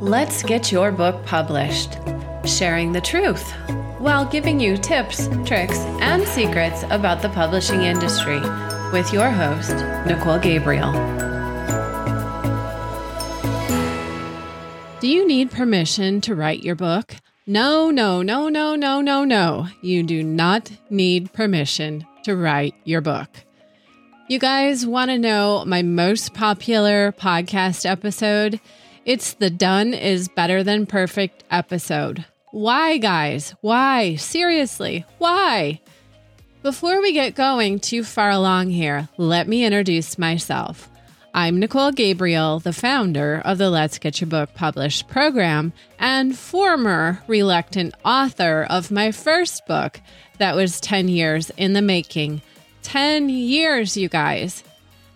Let's get your book published. Sharing the truth while giving you tips, tricks, and secrets about the publishing industry with your host, Nicole Gabriel. Do you need permission to write your book? No, no, no, no, no, no, no. You do not need permission to write your book. You guys want to know my most popular podcast episode? It's the Done is Better Than Perfect episode. Why, guys? Why? Seriously, why? Before we get going too far along here, let me introduce myself. I'm Nicole Gabriel, the founder of the Let's Get Your Book Published program and former reluctant author of my first book that was 10 years in the making. 10 years, you guys.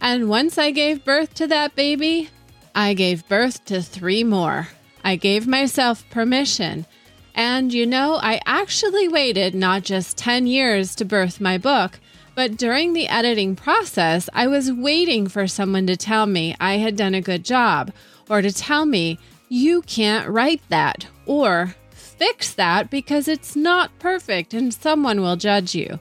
And once I gave birth to that baby, I gave birth to three more. I gave myself permission. And you know, I actually waited not just 10 years to birth my book, but during the editing process, I was waiting for someone to tell me I had done a good job, or to tell me, you can't write that, or fix that because it's not perfect and someone will judge you.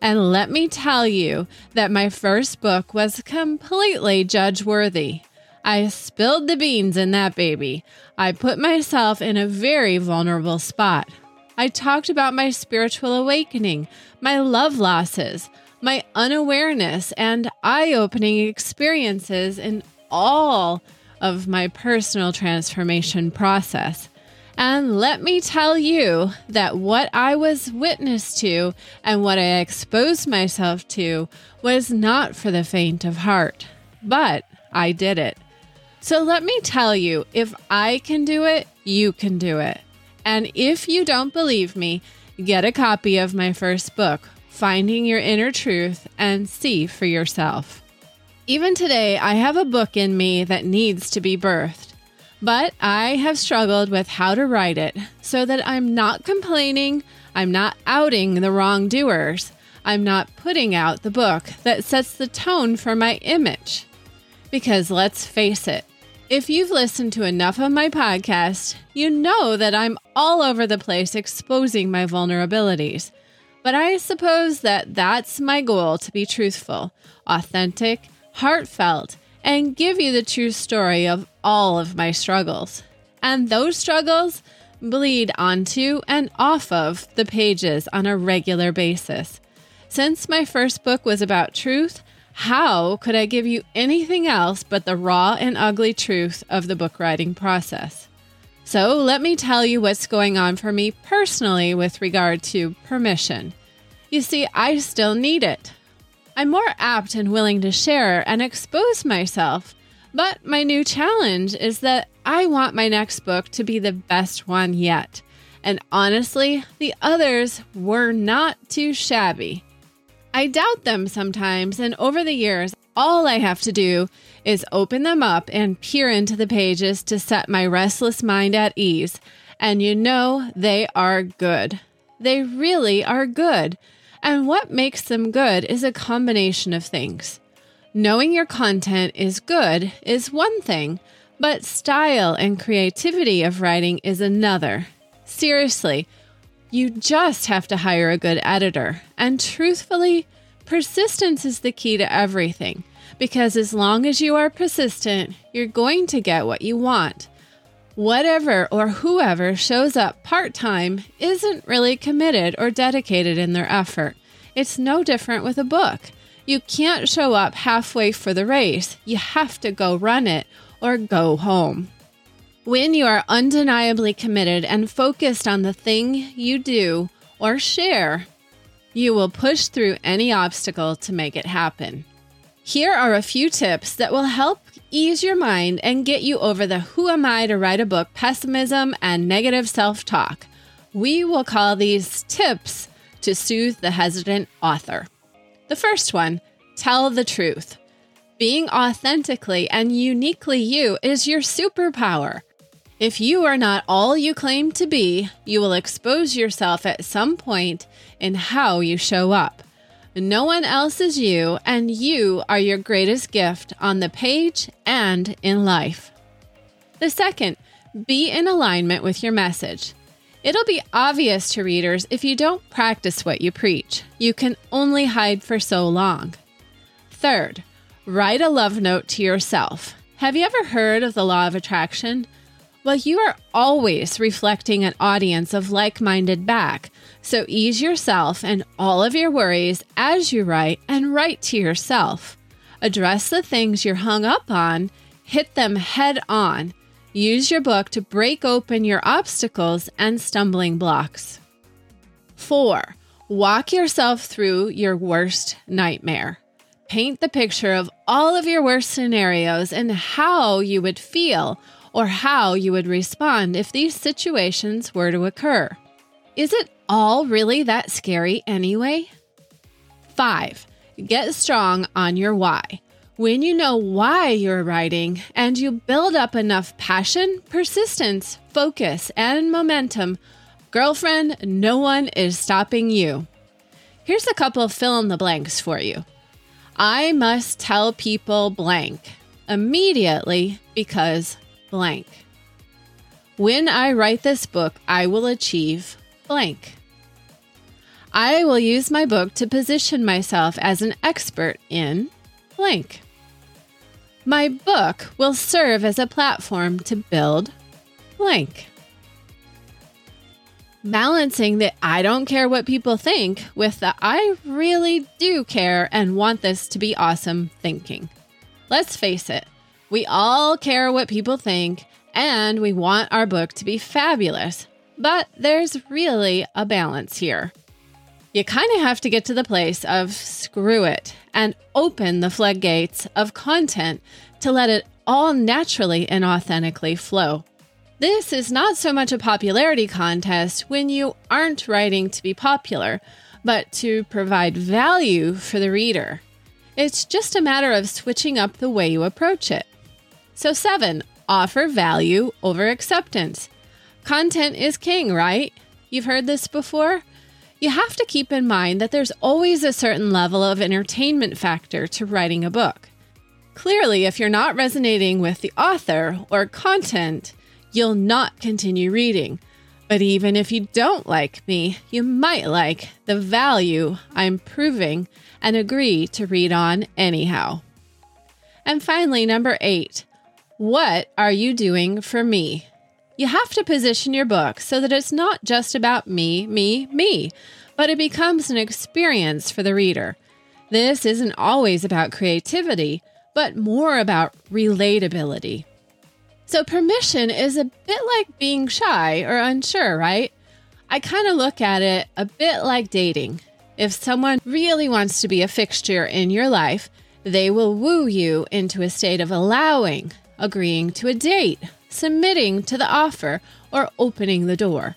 And let me tell you that my first book was completely judge worthy. I spilled the beans in that baby. I put myself in a very vulnerable spot. I talked about my spiritual awakening, my love losses, my unawareness, and eye opening experiences in all of my personal transformation process. And let me tell you that what I was witness to and what I exposed myself to was not for the faint of heart, but I did it. So let me tell you if I can do it, you can do it. And if you don't believe me, get a copy of my first book, Finding Your Inner Truth, and see for yourself. Even today, I have a book in me that needs to be birthed, but I have struggled with how to write it so that I'm not complaining, I'm not outing the wrongdoers, I'm not putting out the book that sets the tone for my image. Because let's face it, if you've listened to enough of my podcast, you know that I'm all over the place exposing my vulnerabilities. But I suppose that that's my goal to be truthful, authentic, heartfelt, and give you the true story of all of my struggles. And those struggles bleed onto and off of the pages on a regular basis. Since my first book was about truth, how could I give you anything else but the raw and ugly truth of the book writing process? So, let me tell you what's going on for me personally with regard to permission. You see, I still need it. I'm more apt and willing to share and expose myself, but my new challenge is that I want my next book to be the best one yet. And honestly, the others were not too shabby. I doubt them sometimes, and over the years, all I have to do is open them up and peer into the pages to set my restless mind at ease. And you know, they are good. They really are good. And what makes them good is a combination of things. Knowing your content is good is one thing, but style and creativity of writing is another. Seriously, you just have to hire a good editor. And truthfully, persistence is the key to everything. Because as long as you are persistent, you're going to get what you want. Whatever or whoever shows up part time isn't really committed or dedicated in their effort. It's no different with a book. You can't show up halfway for the race, you have to go run it or go home. When you are undeniably committed and focused on the thing you do or share, you will push through any obstacle to make it happen. Here are a few tips that will help ease your mind and get you over the who am I to write a book pessimism and negative self talk. We will call these tips to soothe the hesitant author. The first one tell the truth. Being authentically and uniquely you is your superpower. If you are not all you claim to be, you will expose yourself at some point in how you show up. No one else is you, and you are your greatest gift on the page and in life. The second, be in alignment with your message. It'll be obvious to readers if you don't practice what you preach. You can only hide for so long. Third, write a love note to yourself. Have you ever heard of the law of attraction? Well, you are always reflecting an audience of like minded back. So ease yourself and all of your worries as you write and write to yourself. Address the things you're hung up on, hit them head on. Use your book to break open your obstacles and stumbling blocks. 4. Walk yourself through your worst nightmare. Paint the picture of all of your worst scenarios and how you would feel or how you would respond if these situations were to occur. Is it all really that scary anyway? 5. Get strong on your why. When you know why you're writing and you build up enough passion, persistence, focus, and momentum, girlfriend, no one is stopping you. Here's a couple fill in the blanks for you. I must tell people blank immediately because blank. When I write this book, I will achieve blank. I will use my book to position myself as an expert in blank. My book will serve as a platform to build blank. Balancing the I don't care what people think with the I really do care and want this to be awesome thinking. Let's face it, we all care what people think, and we want our book to be fabulous. But there's really a balance here. You kind of have to get to the place of screw it and open the floodgates of content to let it all naturally and authentically flow. This is not so much a popularity contest when you aren't writing to be popular, but to provide value for the reader. It's just a matter of switching up the way you approach it. So, seven, offer value over acceptance. Content is king, right? You've heard this before? You have to keep in mind that there's always a certain level of entertainment factor to writing a book. Clearly, if you're not resonating with the author or content, you'll not continue reading. But even if you don't like me, you might like the value I'm proving and agree to read on anyhow. And finally, number eight, what are you doing for me? You have to position your book so that it's not just about me, me, me, but it becomes an experience for the reader. This isn't always about creativity, but more about relatability. So, permission is a bit like being shy or unsure, right? I kind of look at it a bit like dating. If someone really wants to be a fixture in your life, they will woo you into a state of allowing, agreeing to a date, submitting to the offer, or opening the door.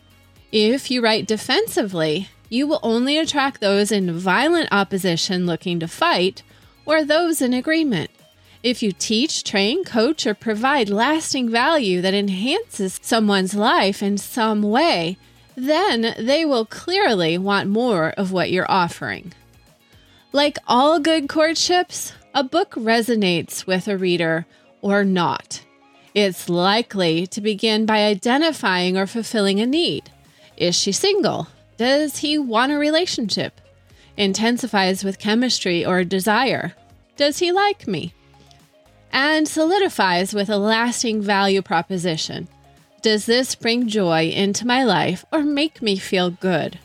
If you write defensively, you will only attract those in violent opposition looking to fight or those in agreement. If you teach, train, coach, or provide lasting value that enhances someone's life in some way, then they will clearly want more of what you're offering. Like all good courtships, a book resonates with a reader or not. It's likely to begin by identifying or fulfilling a need. Is she single? Does he want a relationship? Intensifies with chemistry or desire. Does he like me? And solidifies with a lasting value proposition. Does this bring joy into my life or make me feel good?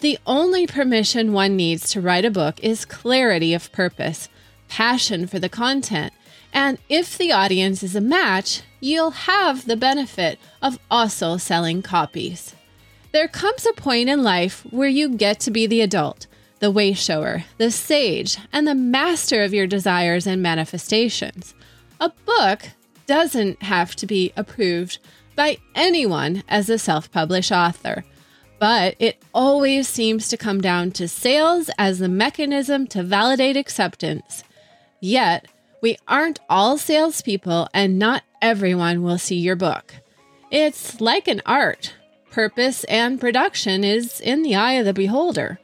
The only permission one needs to write a book is clarity of purpose, passion for the content, and if the audience is a match, you'll have the benefit of also selling copies. There comes a point in life where you get to be the adult, the way shower, the sage, and the master of your desires and manifestations. A book doesn't have to be approved by anyone as a self published author, but it always seems to come down to sales as the mechanism to validate acceptance. Yet, we aren't all salespeople, and not everyone will see your book. It's like an art. Purpose and production is in the eye of the beholder.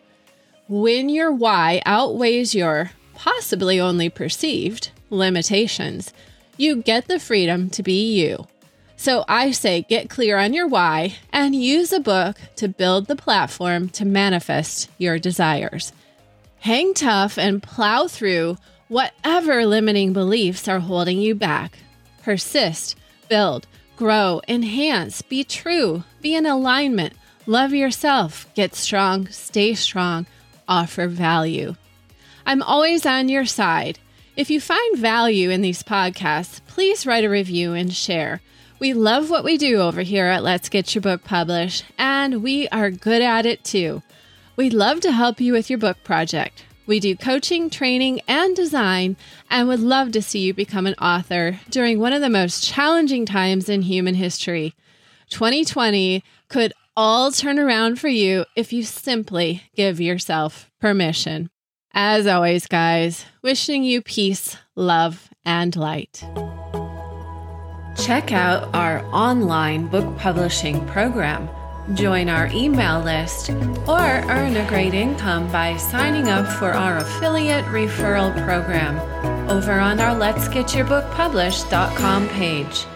When your why outweighs your possibly only perceived limitations, you get the freedom to be you. So I say get clear on your why and use a book to build the platform to manifest your desires. Hang tough and plow through whatever limiting beliefs are holding you back. Persist, build, grow, enhance, be true, be in alignment, love yourself, get strong, stay strong, offer value. I'm always on your side. If you find value in these podcasts, please write a review and share. We love what we do over here at Let's Get Your Book Published, and we are good at it too. We'd love to help you with your book project. We do coaching, training, and design, and would love to see you become an author during one of the most challenging times in human history. 2020 could all turn around for you if you simply give yourself permission. As always, guys, wishing you peace, love, and light. Check out our online book publishing program. Join our email list or earn a great income by signing up for our affiliate referral program over on our Let's Get Your Book Published.com page.